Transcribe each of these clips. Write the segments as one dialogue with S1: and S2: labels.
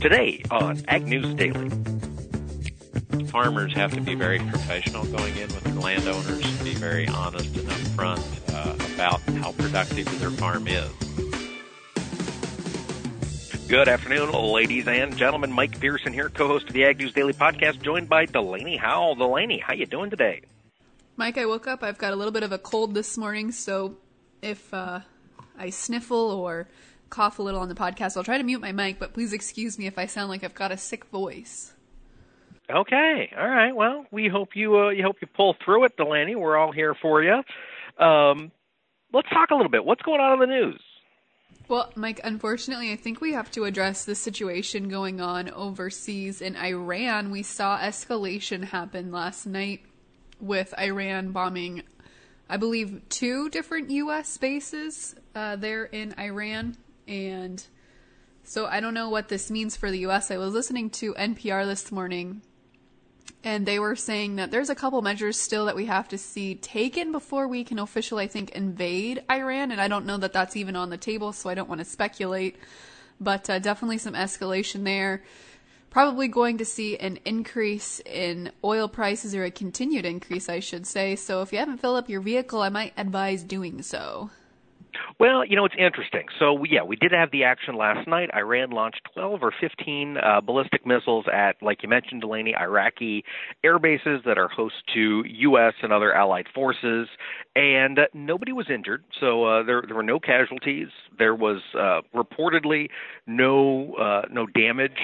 S1: Today on Ag News Daily.
S2: Farmers have to be very professional going in with their landowners, and be very honest and upfront uh, about how productive their farm is.
S1: Good afternoon, ladies and gentlemen. Mike Pearson here, co-host of the Ag News Daily podcast, joined by Delaney Howell. Delaney, how you doing today?
S3: Mike, I woke up. I've got a little bit of a cold this morning, so if uh, I sniffle or cough a little on the podcast, I'll try to mute my mic. But please excuse me if I sound like I've got a sick voice.
S1: Okay, all right. Well, we hope you uh, you hope you pull through it, Delaney. We're all here for you. Um, let's talk a little bit. What's going on in the news?
S3: Well, Mike, unfortunately, I think we have to address the situation going on overseas in Iran. We saw escalation happen last night with Iran bombing, I believe, two different U.S. bases uh, there in Iran. And so I don't know what this means for the U.S. I was listening to NPR this morning and they were saying that there's a couple measures still that we have to see taken before we can officially, I think, invade Iran. And I don't know that that's even on the table, so I don't want to speculate. But uh, definitely some escalation there. Probably going to see an increase in oil prices, or a continued increase, I should say. So if you haven't filled up your vehicle, I might advise doing so.
S1: Well, you know, it's interesting. So, yeah, we did have the action last night. Iran launched 12 or 15 uh, ballistic missiles at, like you mentioned, Delaney, Iraqi air bases that are host to U.S. and other allied forces, and uh, nobody was injured. So uh, there, there were no casualties. There was uh, reportedly no uh, no damage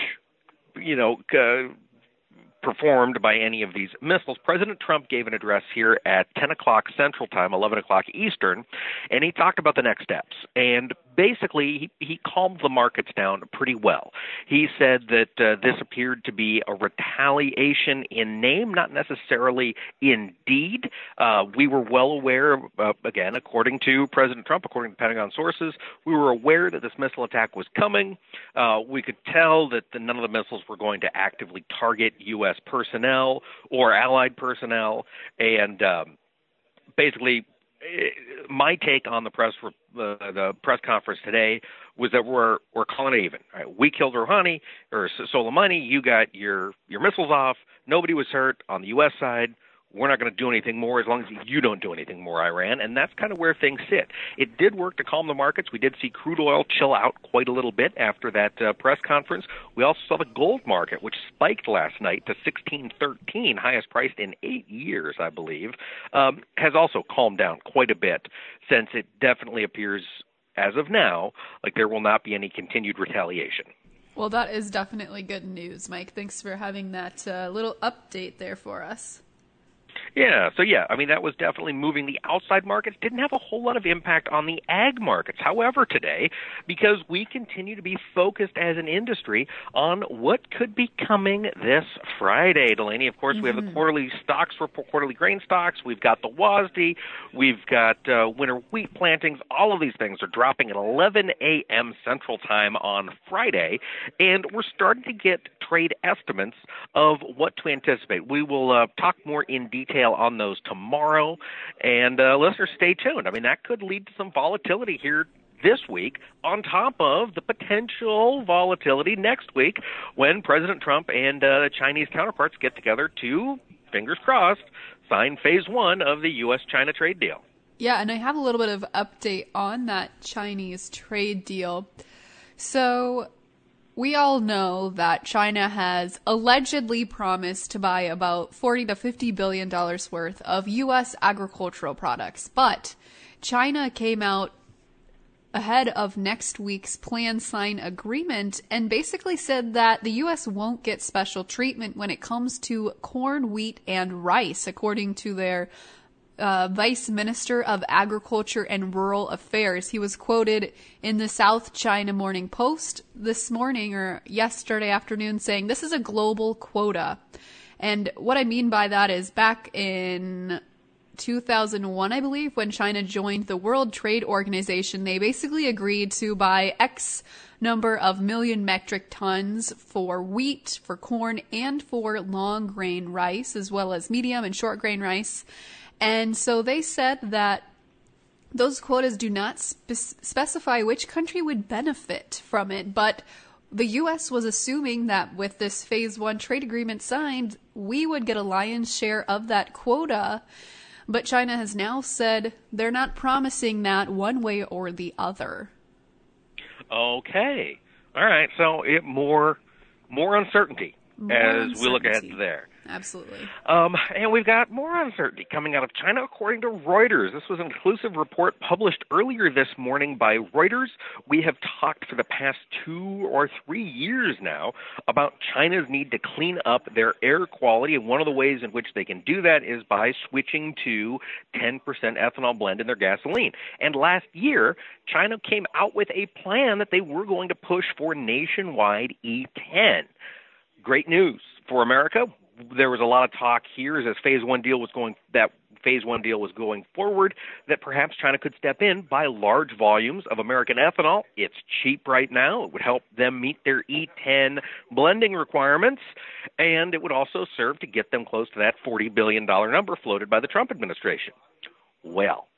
S1: you know, uh, performed by any of these missiles. President Trump gave an address here at 10 o'clock Central Time, 11 o'clock Eastern, and he talked about the next steps. And basically, he, he calmed the markets down pretty well. He said that uh, this appeared to be a retaliation in name, not necessarily in deed. Uh, we were well aware, uh, again, according to President Trump, according to Pentagon sources, we were aware that this missile attack was coming. Uh, we could tell that the, none of the missiles were going to actively target U.S. Personnel or allied personnel, and um, basically, my take on the press uh, the press conference today was that we're we're calling it even. Right? We killed Rouhani or Soleimani. You got your your missiles off. Nobody was hurt on the U.S. side we're not going to do anything more as long as you don't do anything more, Iran. And that's kind of where things sit. It did work to calm the markets. We did see crude oil chill out quite a little bit after that uh, press conference. We also saw the gold market, which spiked last night to 1613, highest priced in eight years, I believe, um, has also calmed down quite a bit since it definitely appears, as of now, like there will not be any continued retaliation.
S3: Well, that is definitely good news, Mike. Thanks for having that uh, little update there for us.
S1: Yeah, so yeah, I mean that was definitely moving the outside markets. Didn't have a whole lot of impact on the ag markets. However, today, because we continue to be focused as an industry on what could be coming this Friday, Delaney. Of course, mm-hmm. we have the mm-hmm. quarterly stocks report, quarterly grain stocks. We've got the WASDE. We've got uh, winter wheat plantings. All of these things are dropping at 11 a.m. Central Time on Friday, and we're starting to get trade estimates of what to anticipate. We will uh, talk more in detail detail on those tomorrow. And uh, listeners, stay tuned. I mean, that could lead to some volatility here this week, on top of the potential volatility next week when President Trump and uh, Chinese counterparts get together to, fingers crossed, sign phase one of the U.S. China trade deal.
S3: Yeah, and I have a little bit of update on that Chinese trade deal. So we all know that China has allegedly promised to buy about 40 to 50 billion dollars worth of US agricultural products, but China came out ahead of next week's planned sign agreement and basically said that the US won't get special treatment when it comes to corn, wheat, and rice, according to their uh, Vice Minister of Agriculture and Rural Affairs. He was quoted in the South China Morning Post this morning or yesterday afternoon saying, This is a global quota. And what I mean by that is back in 2001, I believe, when China joined the World Trade Organization, they basically agreed to buy X number of million metric tons for wheat, for corn, and for long grain rice, as well as medium and short grain rice. And so they said that those quotas do not spe- specify which country would benefit from it, but the U.S. was assuming that with this phase one trade agreement signed, we would get a lion's share of that quota. But China has now said they're not promising that one way or the other.
S1: Okay. All right. So it more more uncertainty
S3: More
S1: as we look ahead there.
S3: Absolutely.
S1: Um, and we've got more uncertainty coming out of China, according to Reuters. This was an exclusive report published earlier this morning by Reuters. We have talked for the past two or three years now about China's need to clean up their air quality, and one of the ways in which they can do that is by switching to 10% ethanol blend in their gasoline. And last year, China came out with a plan that they were going to push for nationwide E10 great news for America. There was a lot of talk here as phase one deal was going that phase one deal was going forward that perhaps China could step in, buy large volumes of American ethanol. It's cheap right now. It would help them meet their E10 blending requirements, and it would also serve to get them close to that $40 billion number floated by the Trump administration. Well,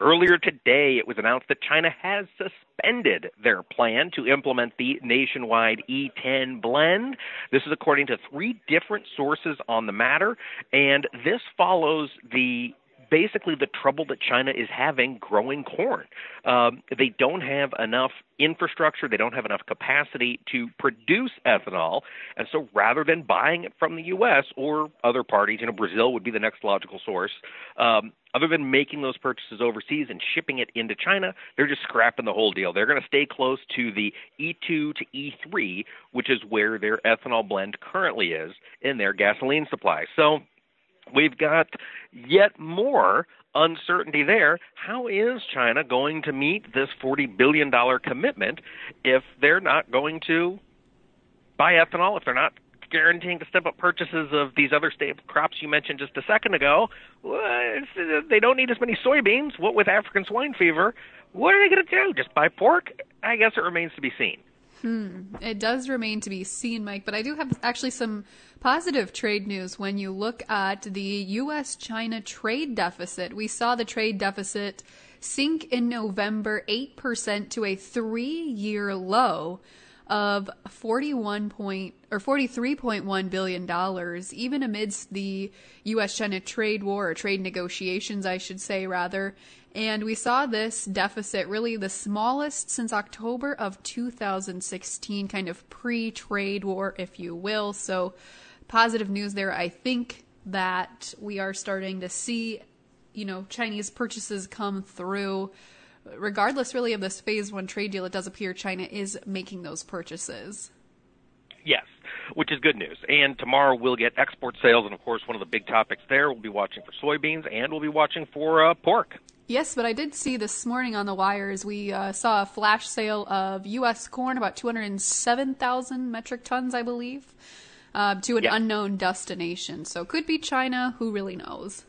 S1: Earlier today, it was announced that China has suspended their plan to implement the nationwide E10 blend. This is according to three different sources on the matter, and this follows the basically the trouble that China is having growing corn. Um, they don't have enough infrastructure, they don't have enough capacity to produce ethanol, and so rather than buying it from the U.S. or other parties, you know, Brazil would be the next logical source. Um, other than making those purchases overseas and shipping it into China, they're just scrapping the whole deal. They're going to stay close to the E2 to E3, which is where their ethanol blend currently is in their gasoline supply. So we've got yet more uncertainty there. How is China going to meet this $40 billion commitment if they're not going to buy ethanol, if they're not guaranteeing to step up purchases of these other staple crops you mentioned just a second ago? They don't need as many soybeans. What with African swine fever? What are they going to do? Just buy pork? I guess it remains to be seen. Hmm.
S3: It does remain to be seen, Mike, but I do have actually some positive trade news when you look at the U.S. China trade deficit. We saw the trade deficit sink in November 8% to a three year low of 41 point or 43.1 billion dollars even amidst the US China trade war or trade negotiations I should say rather. And we saw this deficit really the smallest since October of 2016 kind of pre-trade war if you will. So positive news there. I think that we are starting to see you know Chinese purchases come through regardless really of this phase one trade deal, it does appear China is making those purchases.
S1: Yes, which is good news. And tomorrow we'll get export sales, and of course, one of the big topics there, we'll be watching for soybeans and we'll be watching for uh, pork.
S3: Yes, but I did see this morning on the wires, we uh, saw a flash sale of U.S. corn, about 207,000 metric tons, I believe, uh, to an unknown destination. So could be China, who really knows?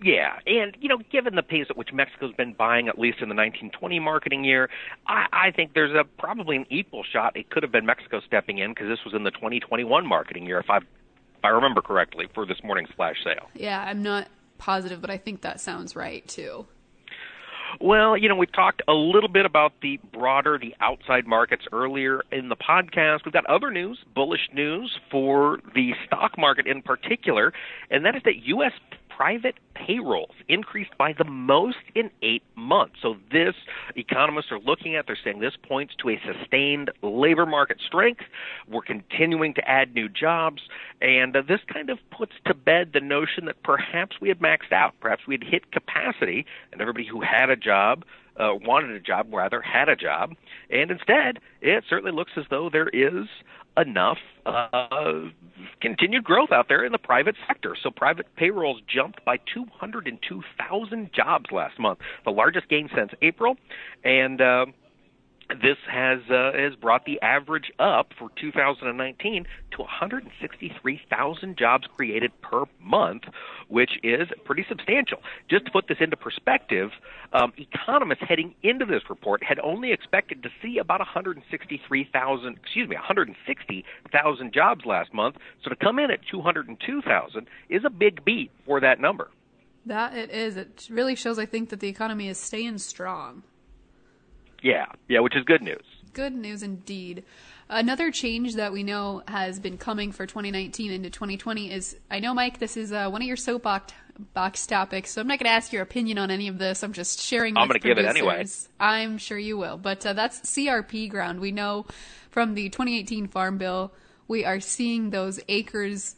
S1: Yeah, and you know, given the pace at which Mexico's been buying, at least in the 1920 marketing year, I, I think there's a probably an equal shot. It could have been Mexico stepping in because this was in the 2021 marketing year, if I if I remember correctly, for this morning's flash sale.
S3: Yeah, I'm not positive, but I think that sounds right too.
S1: Well, you know, we talked a little bit about the broader, the outside markets earlier in the podcast. We've got other news, bullish news for the stock market in particular, and that is that U.S. private payrolls increased by the most in eight months. So this economists are looking at, they're saying this points to a sustained labor market strength. We're continuing to add new jobs, and uh, this kind of puts to bed the notion that perhaps we had maxed out, perhaps we had hit capacity, and everybody who had a job uh, wanted a job, rather had a job, and instead, it certainly looks as though there is enough uh, continued growth out there in the private sector. So private payrolls jumped by 202,000 jobs last month, the largest gain since April, and. Uh, this has uh, has brought the average up for 2019 to 163,000 jobs created per month, which is pretty substantial. Just to put this into perspective, um, economists heading into this report had only expected to see about 163,000, excuse me, 160,000 jobs last month. So to come in at 202,000 is a big beat for that number.
S3: That it is. It really shows, I think, that the economy is staying strong.
S1: Yeah, yeah, which is good news.
S3: Good news indeed. Another change that we know has been coming for 2019 into 2020 is I know, Mike, this is uh, one of your soapbox box topics, so I'm not going to ask your opinion on any of this. I'm just sharing.
S1: I'm
S3: going
S1: to give it anyway.
S3: I'm sure you will, but uh, that's CRP ground. We know from the 2018 Farm Bill, we are seeing those acres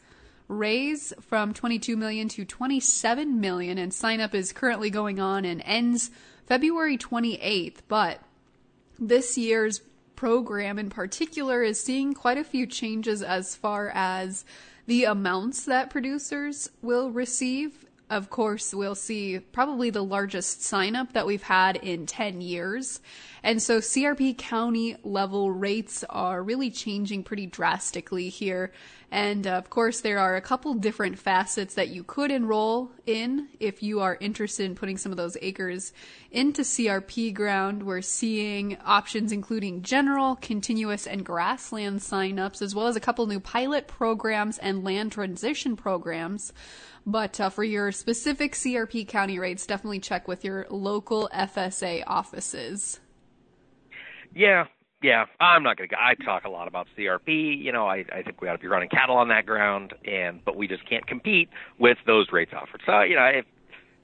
S3: raise from 22 million to 27 million, and sign up is currently going on and ends February 28th. But this year's program in particular is seeing quite a few changes as far as the amounts that producers will receive of course, we'll see probably the largest sign up that we've had in 10 years. And so CRP county level rates are really changing pretty drastically here. And uh, of course, there are a couple different facets that you could enroll in if you are interested in putting some of those acres into CRP ground. We're seeing options including general, continuous, and grassland signups, as well as a couple new pilot programs and land transition programs. But uh, for your specific CRP county rates, definitely check with your local FSA offices.
S1: Yeah, yeah, I'm not going to. I talk a lot about CRP. You know, I, I think we ought to be running cattle on that ground, and but we just can't compete with those rates offered. So, you know, if,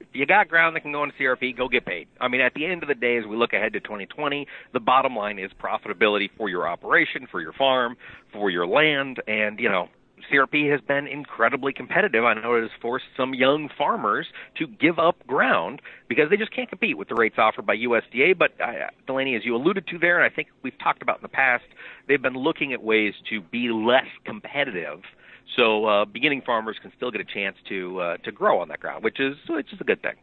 S1: if you got ground that can go into CRP, go get paid. I mean, at the end of the day, as we look ahead to 2020, the bottom line is profitability for your operation, for your farm, for your land, and you know, CRP has been incredibly competitive. I know it has forced some young farmers to give up ground because they just can't compete with the rates offered by USDA. But uh, Delaney, as you alluded to there, and I think we've talked about in the past, they've been looking at ways to be less competitive. So uh, beginning farmers can still get a chance to uh, to grow on that ground, which is which is a good thing.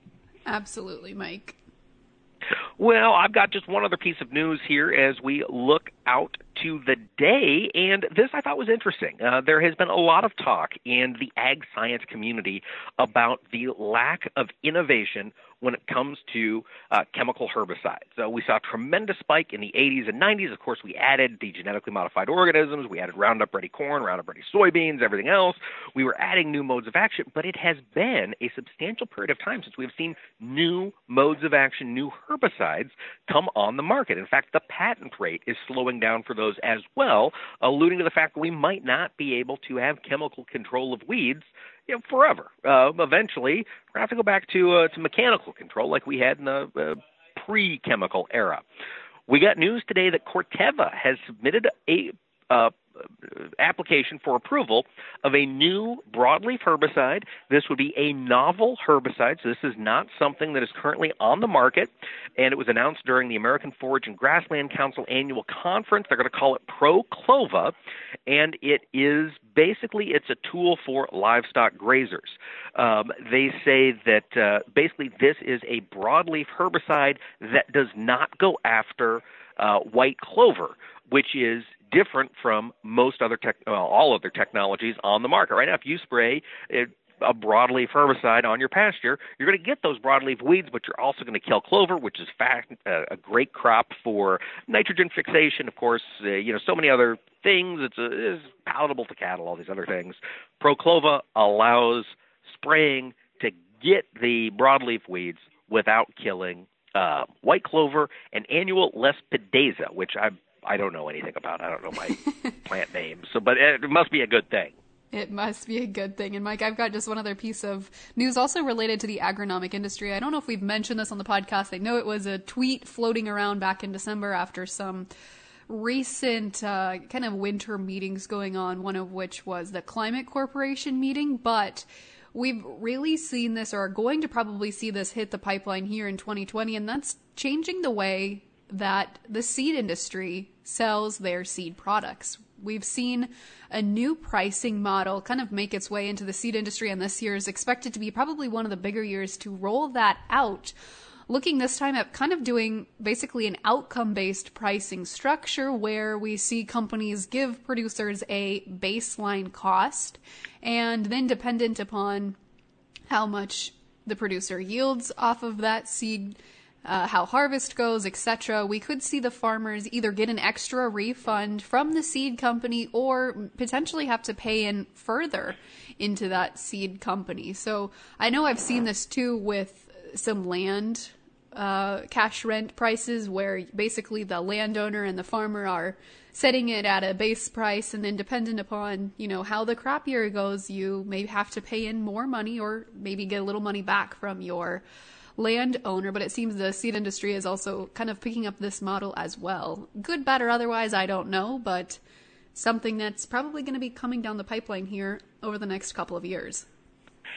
S3: Absolutely, Mike.
S1: Well, I've got just one other piece of news here as we look out to the day, and this I thought was interesting. Uh, there has been a lot of talk in the ag science community about the lack of innovation when it comes to uh, chemical herbicides. So we saw a tremendous spike in the 80s and 90s. Of course, we added the genetically modified organisms, we added Roundup Ready corn, Roundup Ready soybeans, everything else. We were adding new modes of action, but it has been a substantial period of time since we've seen new modes of action, new herbicides come on the market. In fact, the patent rate is slowing down for those as well, alluding to the fact that we might not be able to have chemical control of weeds you know, forever. Uh, eventually, we're going to have to go back to uh, to mechanical control like we had in the uh, pre-chemical era. We got news today that Corteva has submitted a uh, application for approval of a new broadleaf herbicide. This would be a novel herbicide, so this is not something that is currently on the market. And it was announced during the American Forage and Grassland Council annual conference. They're going to call it ProClova, and it is basically it's a tool for livestock grazers. Um, they say that uh, basically this is a broadleaf herbicide that does not go after uh, white clover, which is different from most other tech, well, all other technologies on the market. Right now, if you spray it, a broadleaf herbicide on your pasture, you're going to get those broadleaf weeds, but you're also going to kill clover, which is fact, uh, a great crop for nitrogen fixation. Of course, uh, you know so many other things. It's, a, uh, it's palatable to cattle. All these other things. Proclova allows spraying to get the broadleaf weeds without killing uh, white clover and annual lespedeza, which I I don't know anything about. I don't know my plant names. So, but it must be a good thing.
S3: It must be a good thing. And Mike, I've got just one other piece of news also related to the agronomic industry. I don't know if we've mentioned this on the podcast. I know it was a tweet floating around back in December after some recent uh, kind of winter meetings going on, one of which was the Climate Corporation meeting. But we've really seen this or are going to probably see this hit the pipeline here in 2020. And that's changing the way that the seed industry sells their seed products. We've seen a new pricing model kind of make its way into the seed industry, and this year is expected to be probably one of the bigger years to roll that out. Looking this time at kind of doing basically an outcome based pricing structure where we see companies give producers a baseline cost and then dependent upon how much the producer yields off of that seed uh, how harvest goes, etc., we could see the farmers either get an extra refund from the seed company or potentially have to pay in further into that seed company. So I know I've seen this too with some land uh, cash rent prices, where basically the landowner and the farmer are setting it at a base price, and then dependent upon you know how the crop year goes, you may have to pay in more money or maybe get a little money back from your landowner. But it seems the seed industry is also kind of picking up this model as well. Good, bad, or otherwise, I don't know, but something that's probably going to be coming down the pipeline here over the next couple of years.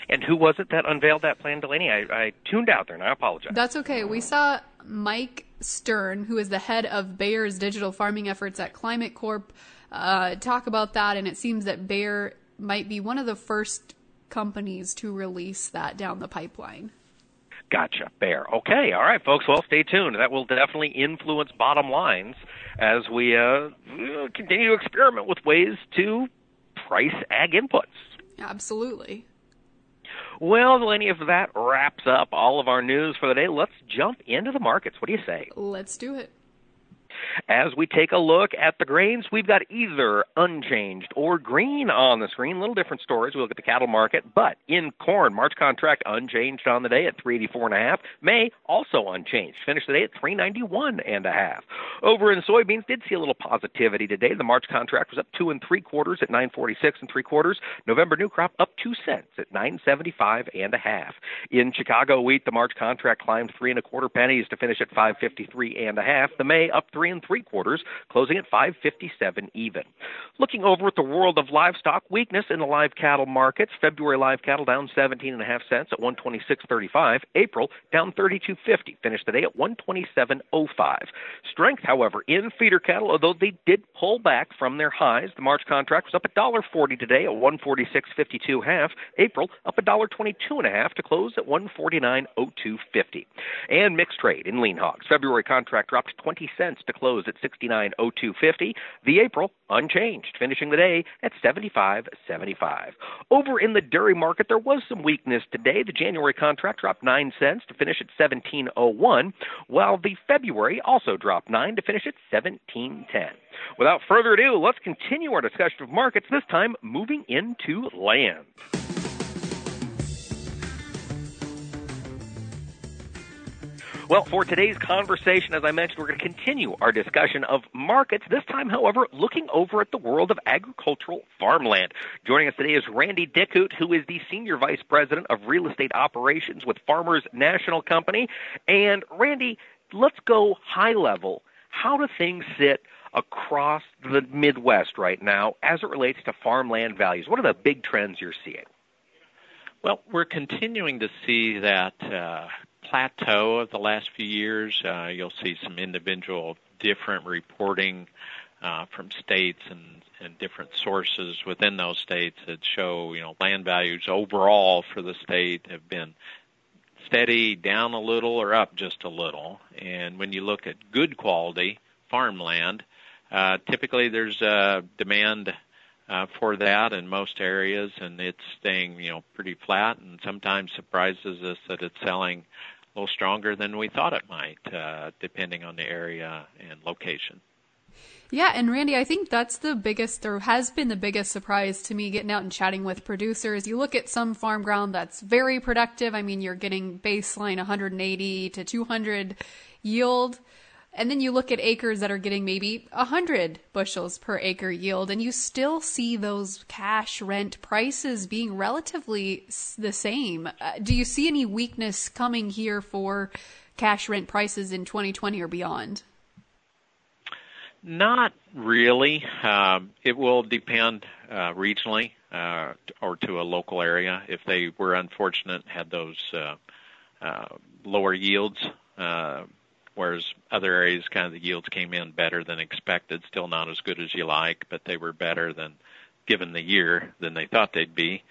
S1: And who was it that unveiled that plan, Delaney? I, I tuned out there, and I apologize.
S3: That's okay. We saw Mike Stern, who is the head of Bayer's digital farming efforts at Climate Corp, uh, talk about that, and it seems that Bayer might be one of the first companies to release that down the pipeline.
S1: Gotcha, Bayer. Okay, all right, folks. Well, stay tuned. That will definitely influence bottom lines as we uh, continue to experiment with ways to price ag inputs.
S3: Absolutely.
S1: Well, Delaney, if that wraps up all of our news for the day, let's jump into the markets. What do you say?
S3: Let's do it.
S1: As we take a look at the grains, we've got either unchanged or green on the screen. Little different stories. We look at the cattle market, but in corn, March contract unchanged on the day at 384 and a half. May also unchanged. Finished the day at 391 and a half. Over in soybeans, did see a little positivity today. The March contract was up two and three quarters at 946 and three quarters. November new crop up two cents at 975 and a half. In Chicago wheat, the March contract climbed three and a quarter pennies to finish at 553 and a half. The May up three and three quarters, closing at 557 even. Looking over at the world of livestock, weakness in the live cattle markets. February live cattle down 17 and a half cents at 126.35. April down 32.50, finished the day at 127.05. Strength, however, in feeder cattle, although they did pull back from their highs. The March contract was up $1.40 today at 146.52 half. April up $1.22 and a half to close at 149.0250. And mixed trade in lean hogs. February contract dropped 20 cents to close at 69.0250. The April unchanged, finishing the day at 75.75. Over in the dairy market, there was some weakness today. The January contract dropped 9 cents to finish at 17.01, while the February also dropped 9 to finish at 17.10. Without further ado, let's continue our discussion of markets, this time moving into land. Well, for today's conversation, as I mentioned, we're going to continue our discussion of markets. This time, however, looking over at the world of agricultural farmland. Joining us today is Randy Dickhut, who is the Senior Vice President of Real Estate Operations with Farmers National Company. And Randy, let's go high level. How do things sit across the Midwest right now as it relates to farmland values? What are the big trends you're seeing?
S2: Well, we're continuing to see that uh, plateau of the last few years. Uh, you'll see some individual different reporting uh, from states and, and different sources within those states that show, you know, land values overall for the state have been steady, down a little, or up just a little. And when you look at good quality farmland, uh, typically there's a demand uh, for that in most areas, and it's staying, you know, pretty flat. And sometimes surprises us that it's selling a little stronger than we thought it might, uh, depending on the area and location.
S3: Yeah, and Randy, I think that's the biggest, or has been the biggest surprise to me getting out and chatting with producers. You look at some farm ground that's very productive. I mean, you're getting baseline 180 to 200 yield. And then you look at acres that are getting maybe 100 bushels per acre yield, and you still see those cash rent prices being relatively the same. Uh, do you see any weakness coming here for cash rent prices in 2020 or beyond?
S2: Not really. Um, it will depend uh, regionally uh, or to a local area. If they were unfortunate, had those uh, uh lower yields, uh, whereas other areas kind of the yields came in better than expected. Still not as good as you like, but they were better than given the year than they thought they'd be.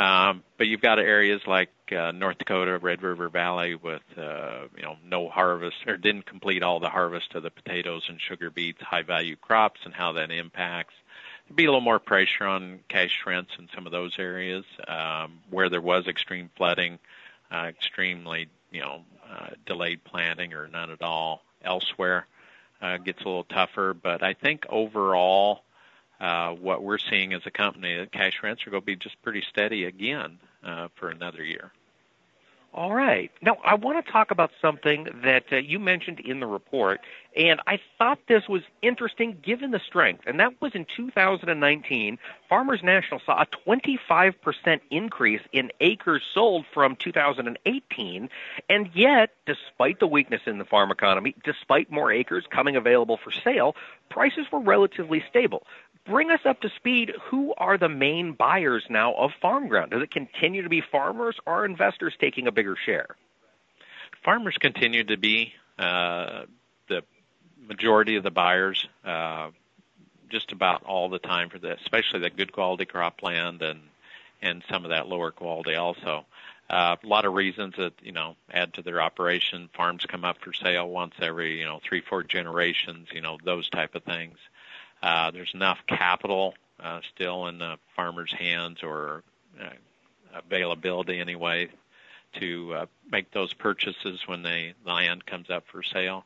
S2: Um, but you've got areas like uh, North Dakota, Red River Valley, with uh, you know no harvest or didn't complete all the harvest of the potatoes and sugar beets, high value crops, and how that impacts. Be a little more pressure on cash rents in some of those areas um, where there was extreme flooding, uh, extremely you know uh, delayed planting or none at all. Elsewhere uh, gets a little tougher, but I think overall, uh, what we're seeing as a company, that cash rents are going to be just pretty steady again uh, for another year.
S1: All right. Now, I want to talk about something that uh, you mentioned in the report, and I thought this was interesting given the strength. And that was in 2019, Farmers National saw a 25% increase in acres sold from 2018. And yet, despite the weakness in the farm economy, despite more acres coming available for sale, prices were relatively stable bring us up to speed. Who are the main buyers now of farm ground? Does it continue to be farmers or investors taking a bigger share?
S2: Farmers continue to be uh, the majority of the buyers, uh, just about all the time for the, especially the good quality cropland and and some of that lower quality also. Uh, a lot of reasons that you know add to their operation. Farms come up for sale once every you know three four generations. You know those type of things. Uh, there's enough capital uh, still in the farmer's hands or uh, availability anyway to uh, make those purchases when the land comes up for sale.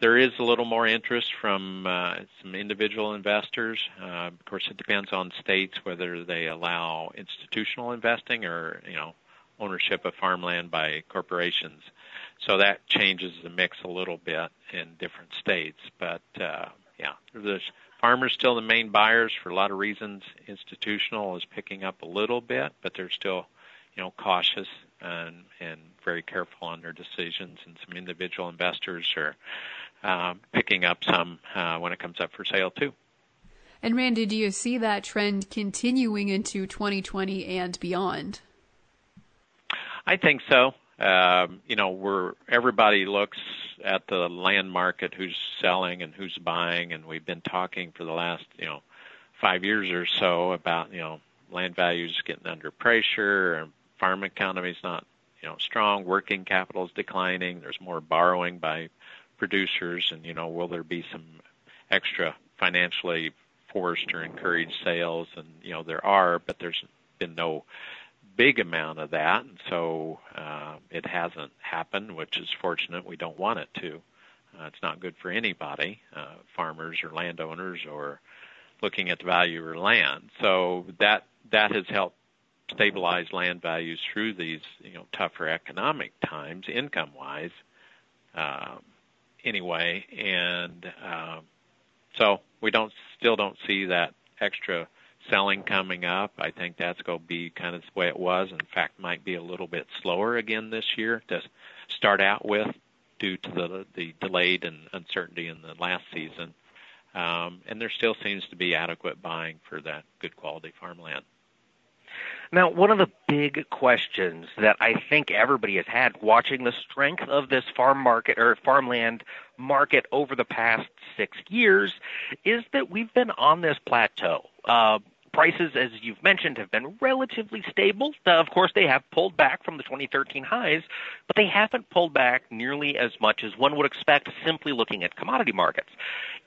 S2: There is a little more interest from uh, some individual investors. Uh, of course, it depends on states whether they allow institutional investing or you know ownership of farmland by corporations. So that changes the mix a little bit in different states. But uh, yeah, there's Farmers still the main buyers for a lot of reasons. Institutional is picking up a little bit, but they're still, you know, cautious and and very careful on their decisions. And some individual investors are uh, picking up some uh, when it comes up for sale too.
S3: And Randy, do you see that trend continuing into 2020 and beyond?
S2: I think so. Um, you know, where everybody looks at the land market, who's selling and who's buying, and we've been talking for the last, you know, five years or so about, you know, land values getting under pressure, and farm economy's not, you know, strong, working capital is declining, there's more borrowing by producers, and you know, will there be some extra financially forced or encouraged sales? And you know, there are, but there's been no big amount of that, and so uh, it hasn't happened, which is fortunate. We don't want it to. Uh, it's not good for anybody, uh, farmers or landowners, or looking at the value of land. So that that has helped stabilize land values through these you know tougher economic times, income wise. Um, anyway, and uh, so we don't still don't see that extra selling coming up. I think that's going to be kind of the way it was. In fact, might be a little bit slower again this year to start out with due to the the delayed and uncertainty in the last season. Um, and there still seems to be adequate buying for that good quality farmland.
S1: Now, one of the big questions that I think everybody has had watching the strength of this farm market or farmland market over the past six years is that we've been on this plateau. Uh, prices, as you've mentioned, have been relatively stable. Of course, they have pulled back from the 2013 highs, but they haven't pulled back nearly as much as one would expect simply looking at commodity markets.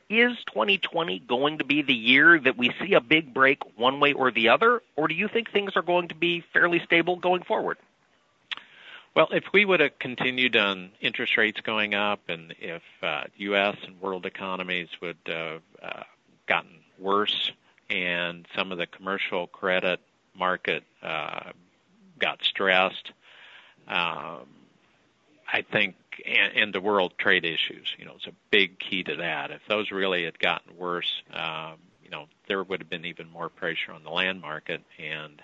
S1: Is 2020 going to be the year that we see a big break one way or the other, or do you think things are going to be fairly stable going forward?
S2: Well, if we would have continued on interest rates going up, and if uh, U.S. and world economies would have uh, gotten worse, and some of the commercial credit market uh, got stressed. Um, I think, and, and the world trade issues, you know, it's a big key to that. If those really had gotten worse, um, you know, there would have been even more pressure on the land market, and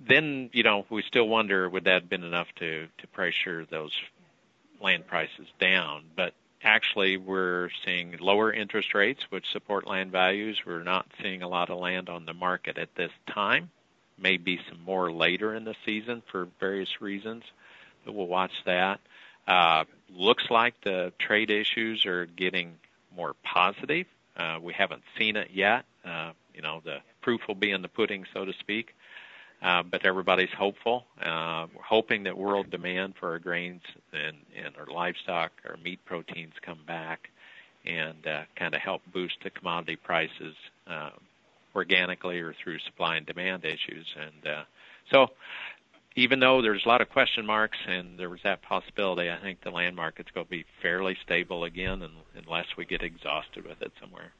S2: then, you know, we still wonder would that have been enough to to pressure those land prices down? But actually we're seeing lower interest rates, which support land values. We're not seeing a lot of land on the market at this time. Maybe some more later in the season for various reasons, but we'll watch that. Uh, looks like the trade issues are getting more positive. Uh, we haven't seen it yet. Uh, you know, the proof will be in the pudding, so to speak. Uh, but everybody's hopeful. Uh, we're hoping that world demand for our grains and, and our livestock, our meat proteins come back and uh, kind of help boost the commodity prices uh, organically or through supply and demand issues. And uh, so, even though there's a lot of question marks and there was that possibility, I think the land market's going to be fairly stable again, unless we get exhausted with it somewhere.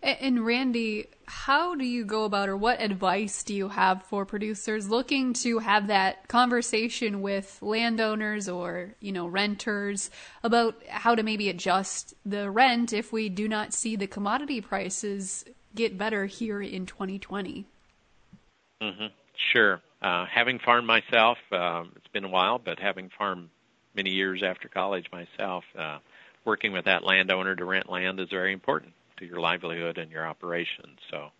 S3: And Randy, how do you go about, or what advice do you have for producers looking to have that conversation with landowners or you know renters about how to maybe adjust the rent if we do not see the commodity prices get better here in 2020?
S2: Mm-hmm. Sure. Uh, having farmed myself, uh, it's been a while, but having farmed many years after college myself, uh, working with that landowner to rent land is very important to your livelihood and your operations. So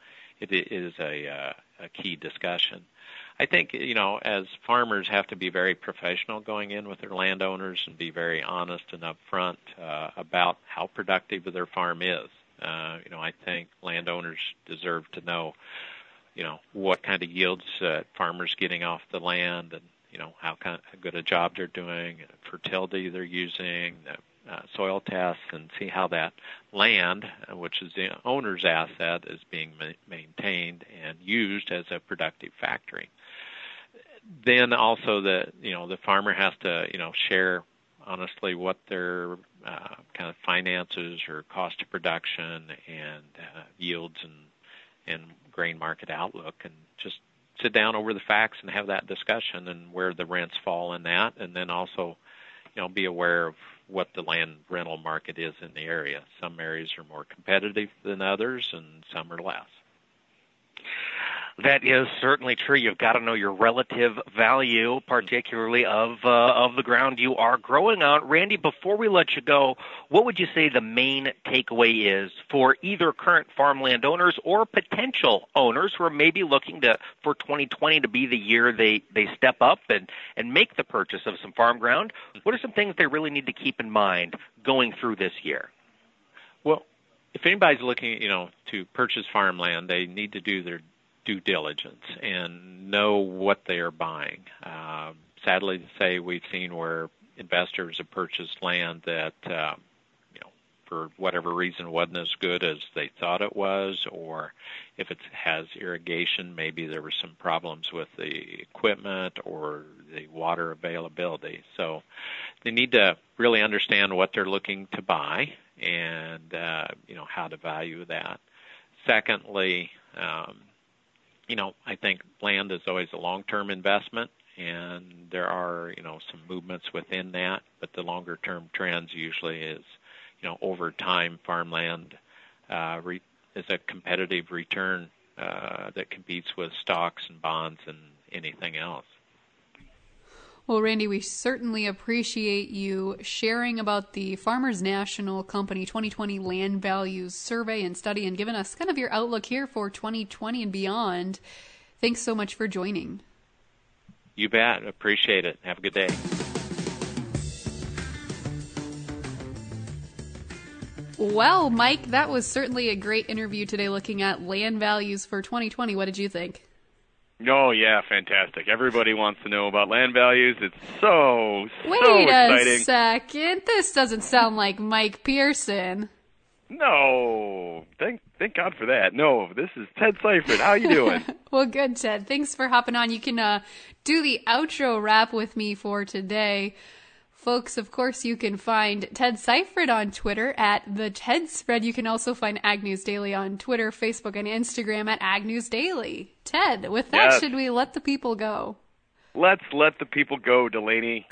S2: it is a, uh, a key discussion. I think you know as farmers have to be very professional going in with their landowners and be very honest and upfront uh, about how productive their farm is. Uh, you know, I think landowners deserve to know, you know, what kind of yields uh, farmers getting off the land, and you know how kind of good a job they're doing, fertility they're using, uh, soil tests and see how that land, uh, which is the owner's asset, is being ma- maintained and used as a productive factory. Then also the you know the farmer has to you know share honestly what their uh, kind of finances or cost of production and uh, yields and and grain market outlook and just sit down over the facts and have that discussion and where the rents fall in that and then also you know be aware of what the land rental market is in the area. Some areas are more competitive than others, and some are less.
S1: That is certainly true. You've got to know your relative value, particularly of uh, of the ground you are growing on. Randy, before we let you go, what would you say the main takeaway is for either current farmland owners or potential owners who are maybe looking to for 2020 to be the year they they step up and and make the purchase of some farm ground? What are some things they really need to keep in mind going through this year?
S2: Well, if anybody's looking, you know, to purchase farmland, they need to do their due diligence and know what they are buying. Uh, sadly to say, we've seen where investors have purchased land that, uh, you know, for whatever reason wasn't as good as they thought it was, or if it has irrigation, maybe there were some problems with the equipment or the water availability. So they need to really understand what they're looking to buy and uh, you know how to value that. Secondly, um, you know, I think land is always a long-term investment, and there are, you know, some movements within that, but the longer-term trends usually is, you know, over time, farmland uh, re- is a competitive return uh, that competes with stocks and bonds and anything else.
S3: Well, Randy, we certainly appreciate you sharing about the Farmers National Company 2020 Land Values Survey and Study and giving us kind of your outlook here for 2020 and beyond. Thanks so much for joining.
S2: You bet. Appreciate it. Have a good day.
S3: Well, Mike, that was certainly a great interview today looking at land values for 2020. What did you think?
S4: Oh yeah, fantastic! Everybody wants to know about land values. It's so
S3: Wait
S4: so
S3: exciting. a second. This doesn't sound like Mike Pearson.
S4: No, thank thank God for that. No, this is Ted Seifert. How are you doing?
S3: well, good, Ted. Thanks for hopping on. You can uh, do the outro wrap with me for today. Folks, of course, you can find Ted Seifert on Twitter at the Ted Spread. You can also find Ag News Daily on Twitter, Facebook, and Instagram at Ag News Daily. Ted, with that, yes. should we let the people go?
S4: Let's let the people go, Delaney.